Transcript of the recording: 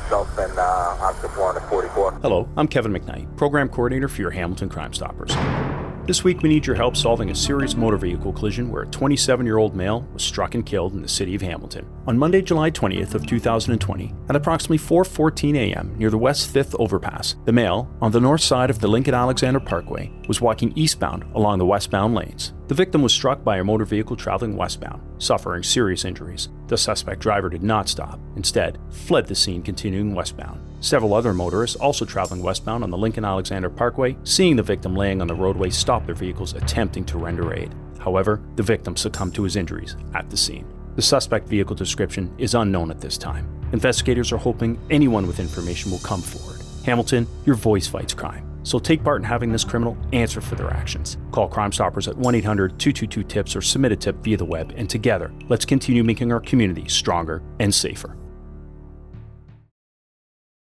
myself and uh, Officer 444. Hello, I'm Kevin McKnight, Program Coordinator for your Hamilton Crime Stoppers. This week, we need your help solving a serious motor vehicle collision where a 27 year old male was struck and killed in the city of Hamilton. On Monday, July 20th of 2020, at approximately 4:14 a.m. near the West 5th overpass, the male, on the north side of the Lincoln Alexander Parkway, was walking eastbound along the westbound lanes. The victim was struck by a motor vehicle traveling westbound, suffering serious injuries. The suspect driver did not stop, instead, fled the scene continuing westbound. Several other motorists, also traveling westbound on the Lincoln Alexander Parkway, seeing the victim laying on the roadway, stopped their vehicles attempting to render aid. However, the victim succumbed to his injuries at the scene. The suspect vehicle description is unknown at this time. Investigators are hoping anyone with information will come forward. Hamilton, your voice fights crime. So take part in having this criminal answer for their actions. Call Crime Stoppers at 1 800 222 TIPS or submit a tip via the web, and together, let's continue making our community stronger and safer.